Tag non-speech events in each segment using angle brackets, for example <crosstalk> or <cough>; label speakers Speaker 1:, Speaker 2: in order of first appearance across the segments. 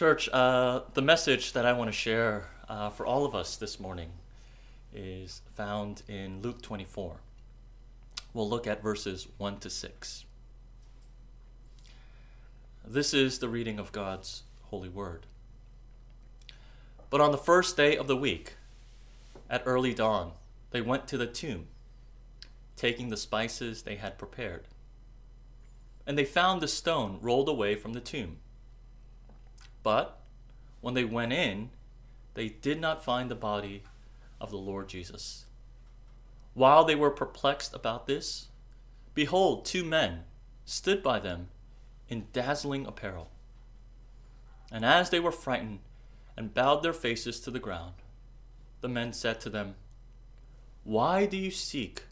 Speaker 1: Church, uh, the message that I want to share uh, for all of us this morning is found in Luke 24. We'll look at verses 1 to 6. This is the reading of God's holy word. But on the first day of the week, at early dawn, they went to the tomb, taking the spices they had prepared. And they found the stone rolled away from the tomb. But when they went in, they did not find the body of the Lord Jesus. While they were perplexed about this, behold, two men stood by them in dazzling apparel. And as they were frightened and bowed their faces to the ground, the men said to them, Why do you seek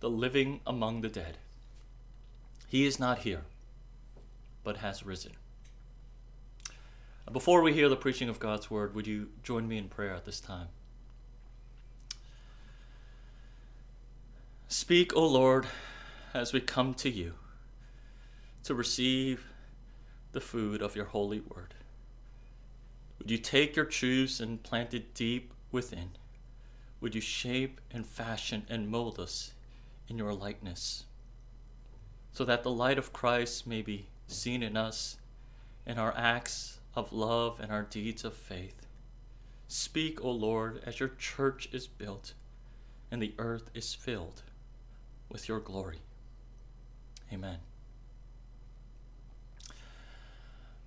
Speaker 1: the living among the dead? He is not here, but has risen. Before we hear the preaching of God's word, would you join me in prayer at this time? Speak, O Lord, as we come to you to receive the food of your holy word. Would you take your truths and plant it deep within? Would you shape and fashion and mold us in your likeness so that the light of Christ may be seen in us in our acts of love and our deeds of faith? Speak, O Lord, as your church is built and the earth is filled with your glory. Amen.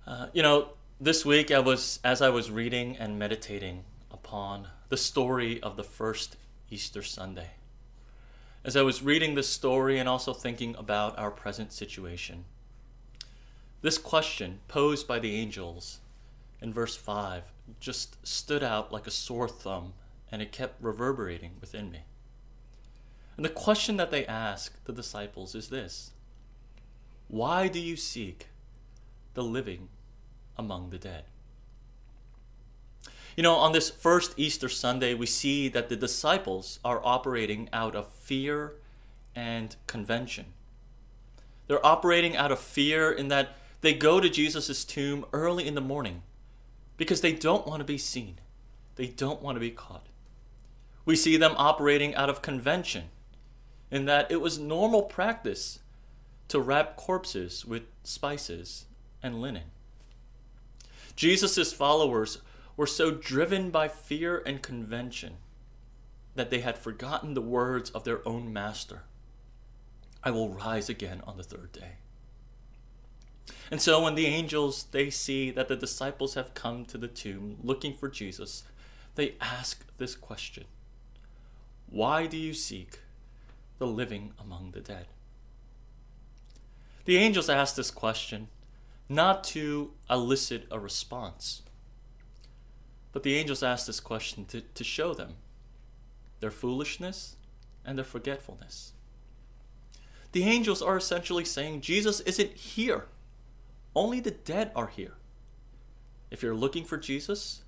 Speaker 1: Uh, you know, this week I was, as I was reading and meditating upon the story of the first Easter Sunday, as I was reading this story and also thinking about our present situation, this question posed by the angels in verse 5 just stood out like a sore thumb and it kept reverberating within me. And the question that they ask the disciples is this Why do you seek the living among the dead. You know, on this first Easter Sunday, we see that the disciples are operating out of fear and convention. They're operating out of fear in that they go to Jesus' tomb early in the morning because they don't want to be seen, they don't want to be caught. We see them operating out of convention in that it was normal practice to wrap corpses with spices and linen. Jesus' followers were so driven by fear and convention that they had forgotten the words of their own master I will rise again on the third day. And so when the angels they see that the disciples have come to the tomb looking for Jesus, they ask this question. Why do you seek the living among the dead? The angels ask this question not to elicit a response. But the angels ask this question to, to show them their foolishness and their forgetfulness. The angels are essentially saying Jesus isn't here, only the dead are here. If you're looking for Jesus,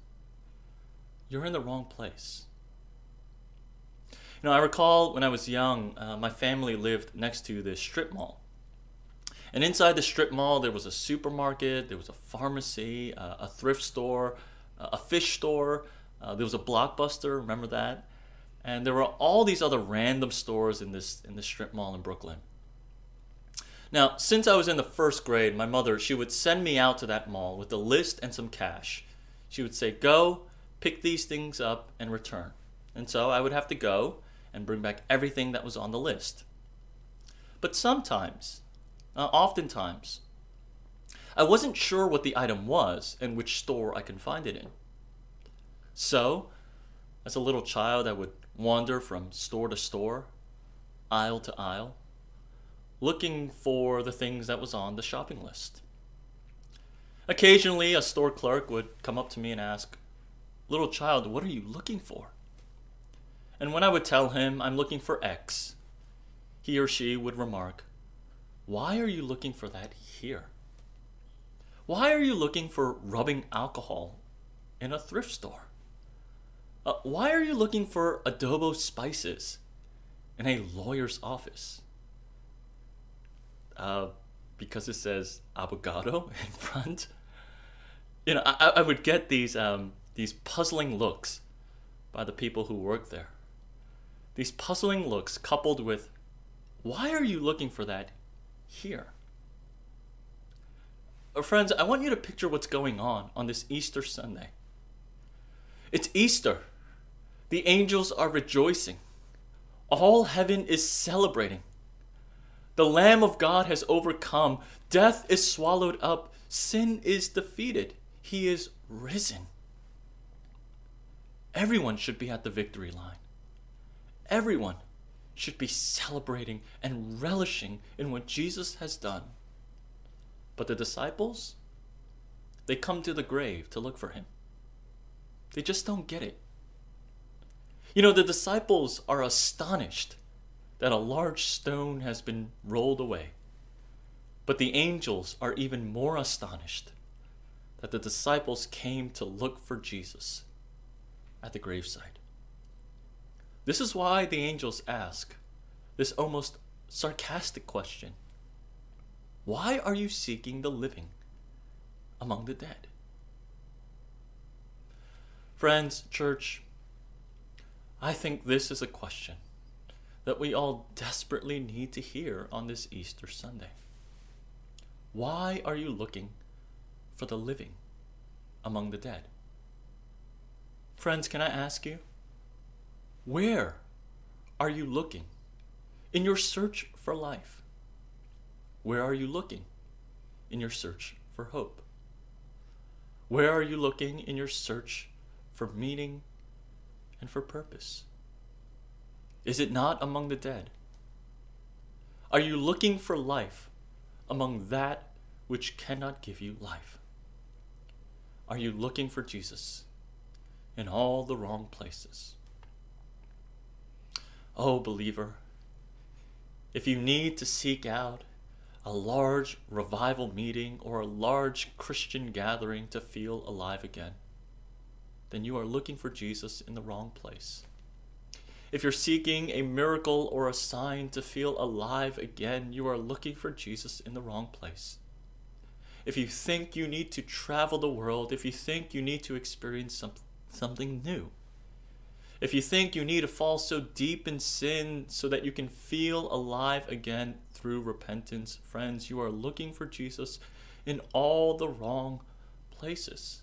Speaker 1: you're in the wrong place. You know, I recall when I was young, uh, my family lived next to this strip mall. And inside the strip mall, there was a supermarket, there was a pharmacy, uh, a thrift store, uh, a fish store, uh, there was a blockbuster, remember that? And there were all these other random stores in this in this strip mall in Brooklyn. Now, since I was in the first grade, my mother, she would send me out to that mall with a list and some cash. She would say, Go, pick these things up, and return. And so I would have to go and bring back everything that was on the list. But sometimes, uh, oftentimes. I wasn't sure what the item was and which store I can find it in. So, as a little child, I would wander from store to store, aisle to aisle, looking for the things that was on the shopping list. Occasionally, a store clerk would come up to me and ask, Little child, what are you looking for? And when I would tell him I'm looking for X, he or she would remark, why are you looking for that here? Why are you looking for rubbing alcohol in a thrift store? Uh, why are you looking for adobo spices in a lawyer's office? Uh, because it says avocado <laughs> in front. you know, I, I would get these um, these puzzling looks by the people who work there. These puzzling looks coupled with, why are you looking for that here? Uh, friends, I want you to picture what's going on on this Easter Sunday. It's Easter. The angels are rejoicing. All heaven is celebrating. The Lamb of God has overcome. Death is swallowed up. Sin is defeated. He is risen. Everyone should be at the victory line. Everyone should be celebrating and relishing in what Jesus has done. But the disciples, they come to the grave to look for him. They just don't get it. You know, the disciples are astonished that a large stone has been rolled away. But the angels are even more astonished that the disciples came to look for Jesus at the graveside. This is why the angels ask this almost sarcastic question Why are you seeking the living among the dead? Friends, church, I think this is a question that we all desperately need to hear on this Easter Sunday. Why are you looking for the living among the dead? Friends, can I ask you? Where are you looking in your search for life? Where are you looking in your search for hope? Where are you looking in your search for meaning and for purpose? Is it not among the dead? Are you looking for life among that which cannot give you life? Are you looking for Jesus in all the wrong places? Oh, believer, if you need to seek out a large revival meeting or a large Christian gathering to feel alive again, then you are looking for Jesus in the wrong place. If you're seeking a miracle or a sign to feel alive again, you are looking for Jesus in the wrong place. If you think you need to travel the world, if you think you need to experience some, something new, if you think you need to fall so deep in sin so that you can feel alive again through repentance, friends, you are looking for Jesus in all the wrong places.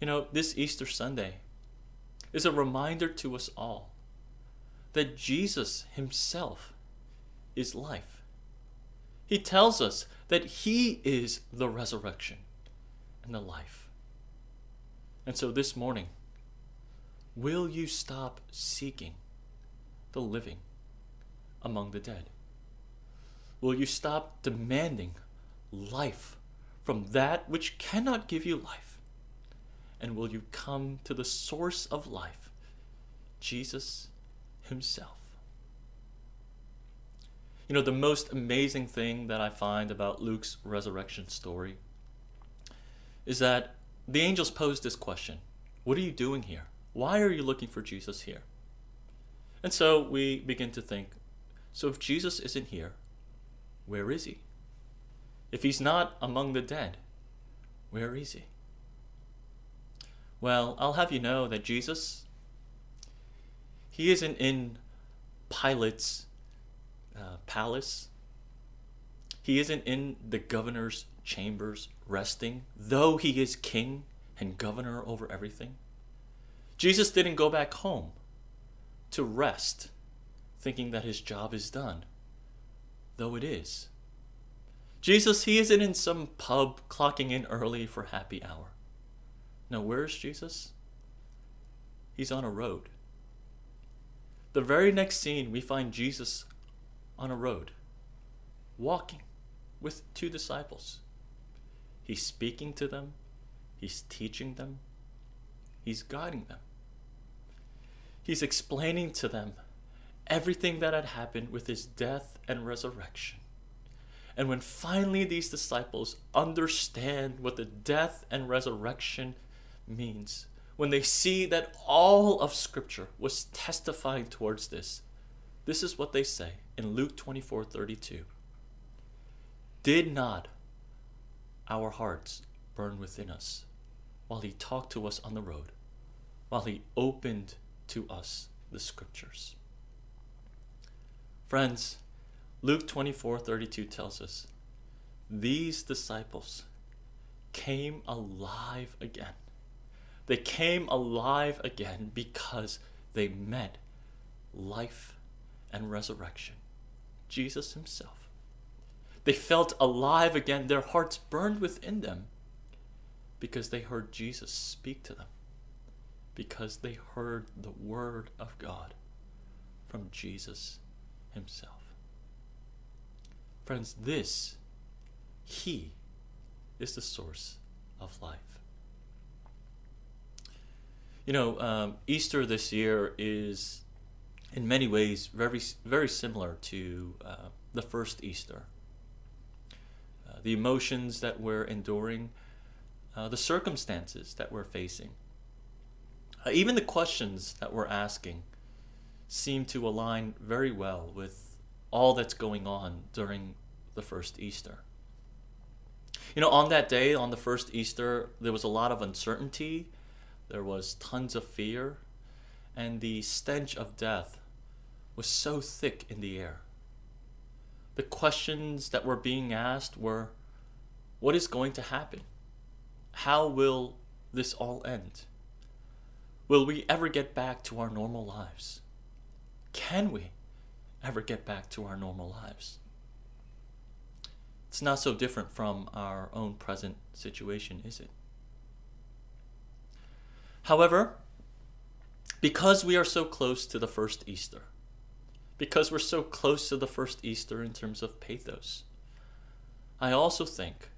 Speaker 1: You know, this Easter Sunday is a reminder to us all that Jesus himself is life. He tells us that he is the resurrection and the life. And so this morning, will you stop seeking the living among the dead? Will you stop demanding life from that which cannot give you life? And will you come to the source of life, Jesus Himself? You know, the most amazing thing that I find about Luke's resurrection story is that the angels posed this question What are you doing here? Why are you looking for Jesus here? And so we begin to think so if Jesus isn't here, where is he? If he's not among the dead, where is he? Well, I'll have you know that Jesus, he isn't in Pilate's uh, palace. He isn't in the governor's chambers resting, though he is king and governor over everything. Jesus didn't go back home to rest, thinking that his job is done, though it is. Jesus, he isn't in some pub clocking in early for happy hour. Now, where's Jesus? He's on a road. The very next scene, we find Jesus on a road, walking with two disciples. He's speaking to them, he's teaching them, he's guiding them. He's explaining to them everything that had happened with his death and resurrection. And when finally these disciples understand what the death and resurrection means when they see that all of Scripture was testifying towards this. This is what they say in Luke 24 32. Did not our hearts burn within us while He talked to us on the road, while He opened to us the scriptures. Friends, Luke 24 32 tells us these disciples came alive again. They came alive again because they met life and resurrection, Jesus Himself. They felt alive again. Their hearts burned within them because they heard Jesus speak to them, because they heard the Word of God from Jesus Himself. Friends, this, He, is the source of life. You know, um, Easter this year is in many ways very, very similar to uh, the first Easter. Uh, the emotions that we're enduring, uh, the circumstances that we're facing, uh, even the questions that we're asking seem to align very well with all that's going on during the first Easter. You know, on that day, on the first Easter, there was a lot of uncertainty, there was tons of fear, and the stench of death was so thick in the air. The questions that were being asked were what is going to happen? How will this all end? Will we ever get back to our normal lives? Can we ever get back to our normal lives? It's not so different from our own present situation, is it? However, because we are so close to the first Easter, because we're so close to the first Easter in terms of pathos, I also think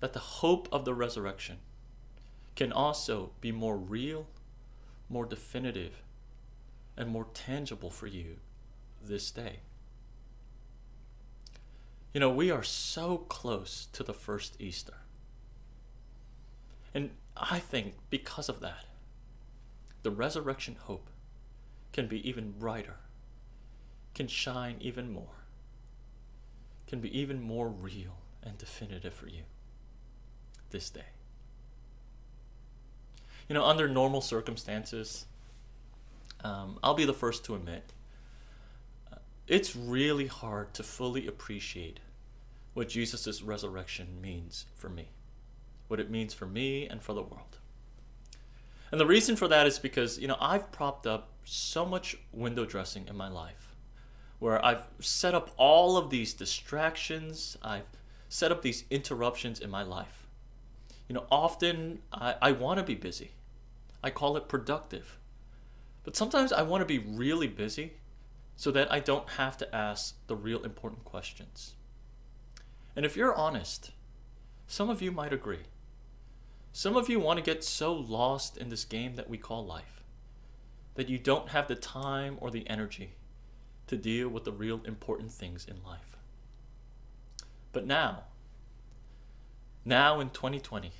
Speaker 1: that the hope of the resurrection can also be more real, more definitive, and more tangible for you this day. You know, we are so close to the first Easter. And I think because of that, the resurrection hope can be even brighter, can shine even more, can be even more real and definitive for you this day. You know, under normal circumstances, um, I'll be the first to admit it's really hard to fully appreciate what Jesus' resurrection means for me, what it means for me and for the world. And the reason for that is because, you know, I've propped up so much window dressing in my life where I've set up all of these distractions, I've set up these interruptions in my life. You know, often I, I want to be busy, I call it productive. But sometimes I want to be really busy so that I don't have to ask the real important questions. And if you're honest, some of you might agree. Some of you want to get so lost in this game that we call life that you don't have the time or the energy to deal with the real important things in life. But now, now in 2020,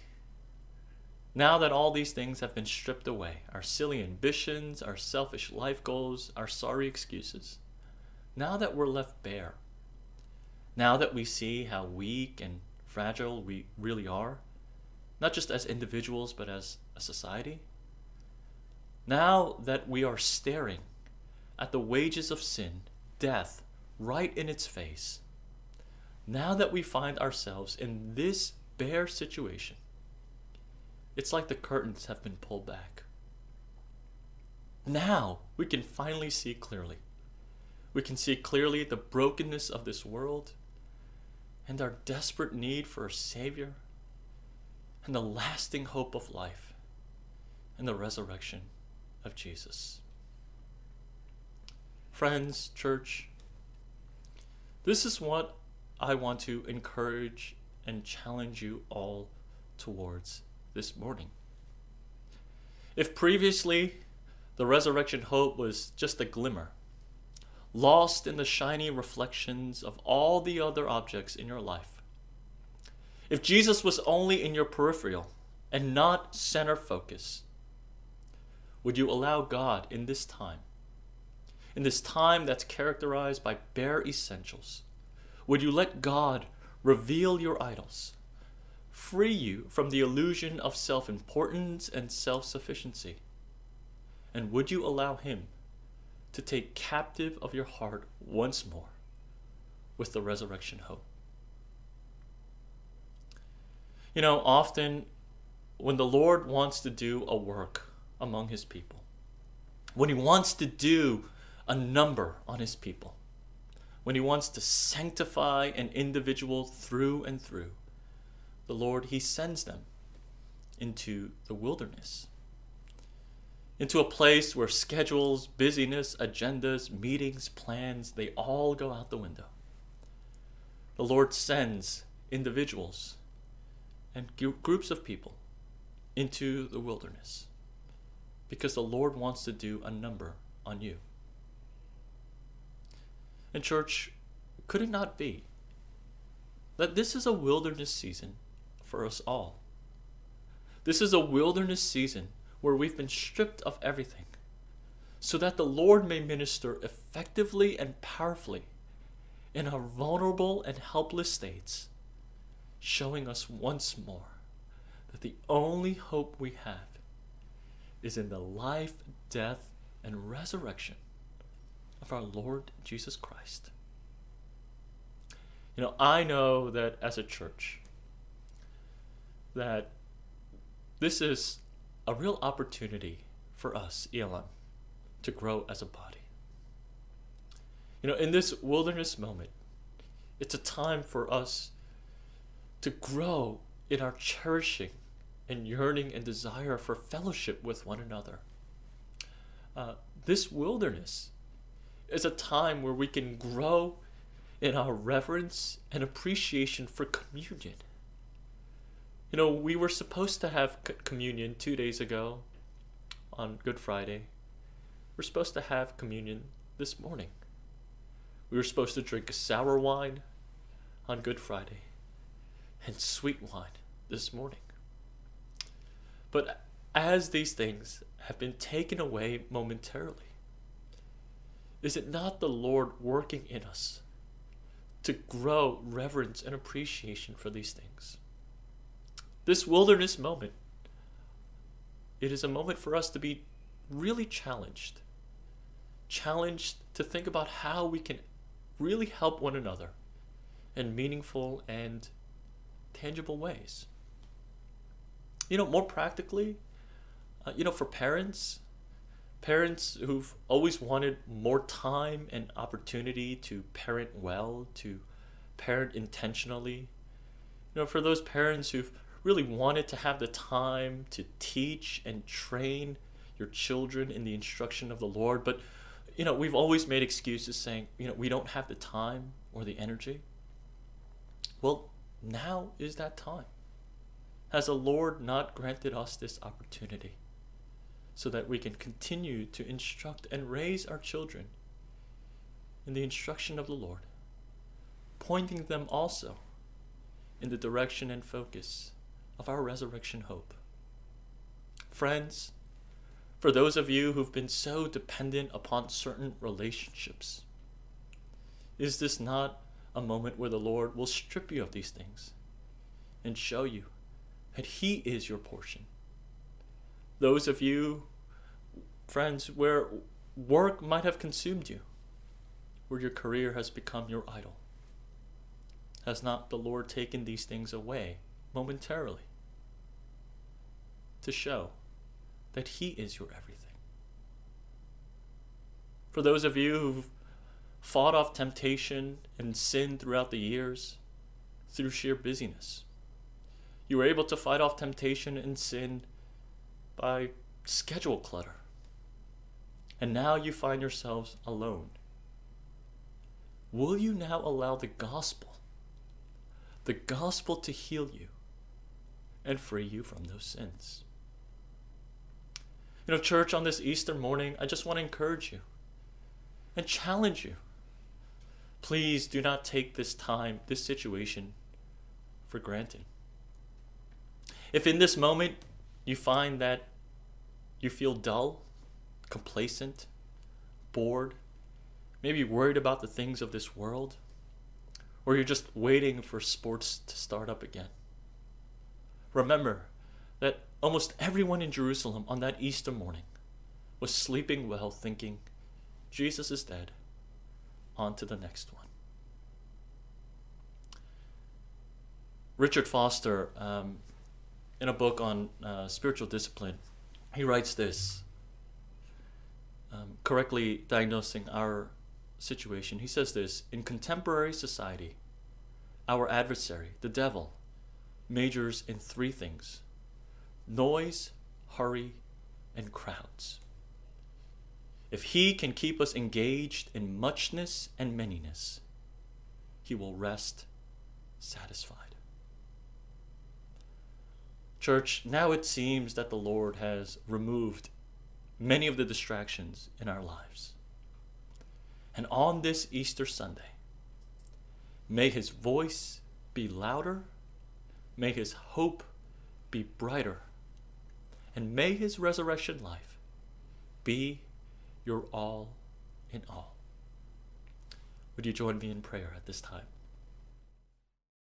Speaker 1: now that all these things have been stripped away our silly ambitions, our selfish life goals, our sorry excuses now that we're left bare, now that we see how weak and fragile we really are, not just as individuals but as a society, now that we are staring at the wages of sin, death, right in its face, now that we find ourselves in this bare situation, it's like the curtains have been pulled back. Now we can finally see clearly. We can see clearly the brokenness of this world and our desperate need for a Savior and the lasting hope of life and the resurrection of Jesus. Friends, church, this is what I want to encourage and challenge you all towards this morning. If previously the resurrection hope was just a glimmer, lost in the shiny reflections of all the other objects in your life, if Jesus was only in your peripheral and not center focus, would you allow God in this time, in this time that's characterized by bare essentials, would you let God reveal your idols? free you from the illusion of self importance and self sufficiency? And would you allow Him to take captive of your heart once more with the resurrection hope? You know, often when the Lord wants to do a work among His people, when He wants to do a number on His people, when He wants to sanctify an individual through and through, the Lord, He sends them into the wilderness, into a place where schedules, busyness, agendas, meetings, plans, they all go out the window. The Lord sends individuals and groups of people into the wilderness because the Lord wants to do a number on you. And, church, could it not be that this is a wilderness season for us all? This is a wilderness season where we've been stripped of everything so that the Lord may minister effectively and powerfully in our vulnerable and helpless states, showing us once more that the only hope we have is in the life, death, and resurrection of our Lord Jesus Christ. You know, I know that as a church, that this is a real opportunity for us, ELM, to grow as a body. You know, in this wilderness moment, it's a time for us to grow in our cherishing and yearning and desire for fellowship with one another. Uh, this wilderness is a time where we can grow in our reverence and appreciation for communion. You know, we were supposed to have communion two days ago on Good Friday. We're supposed to have communion this morning. We were supposed to drink sour wine on Good Friday and sweet wine this morning. But as these things have been taken away momentarily, is it not the Lord working in us to grow reverence and appreciation for these things? This wilderness moment, it is a moment for us to be really challenged. Challenged to think about how we can really help one another in meaningful and tangible ways you know, more practically, uh, you know, for parents, parents who've always wanted more time and opportunity to parent well, to parent intentionally, you know, for those parents who've really wanted to have the time to teach and train your children in the instruction of the Lord, but you know, we've always made excuses saying, you know, we don't have the time or the energy. Well, now is that time. Has the Lord not granted us this opportunity so that we can continue to instruct and raise our children in the instruction of the Lord, pointing them also in the direction and focus of our resurrection hope? Friends, for those of you who've been so dependent upon certain relationships, is this not a moment where the Lord will strip you of these things and show you that He is your portion. Those of you, friends, where work might have consumed you, where your career has become your idol, has not the Lord taken these things away momentarily to show that He is your everything? For those of you who've fought off temptation and sin throughout the years through sheer busyness, you were able to fight off temptation and sin by schedule clutter. And now you find yourselves alone. Will you now allow the gospel, the gospel to heal you and free you from those sins? You know, church, on this Easter morning, I just want to encourage you and challenge you. Please do not take this time, this situation, for granted. If in this moment you find that you feel dull, complacent, bored, maybe worried about the things of this world, or you're just waiting for sports to start up again, remember that almost everyone in Jerusalem on that Easter morning was sleeping well, thinking, Jesus is dead. On to the next one. Richard Foster, um, in a book on uh, spiritual discipline, he writes this, um, correctly diagnosing our situation. He says this In contemporary society, our adversary, the devil, majors in three things noise, hurry, and crowds. If he can keep us engaged in muchness and manyness, he will rest satisfied. Church, now it seems that the Lord has removed many of the distractions in our lives. And on this Easter Sunday, may his voice be louder, may his hope be brighter, and may his resurrection life be your all in all. Would you join me in prayer at this time?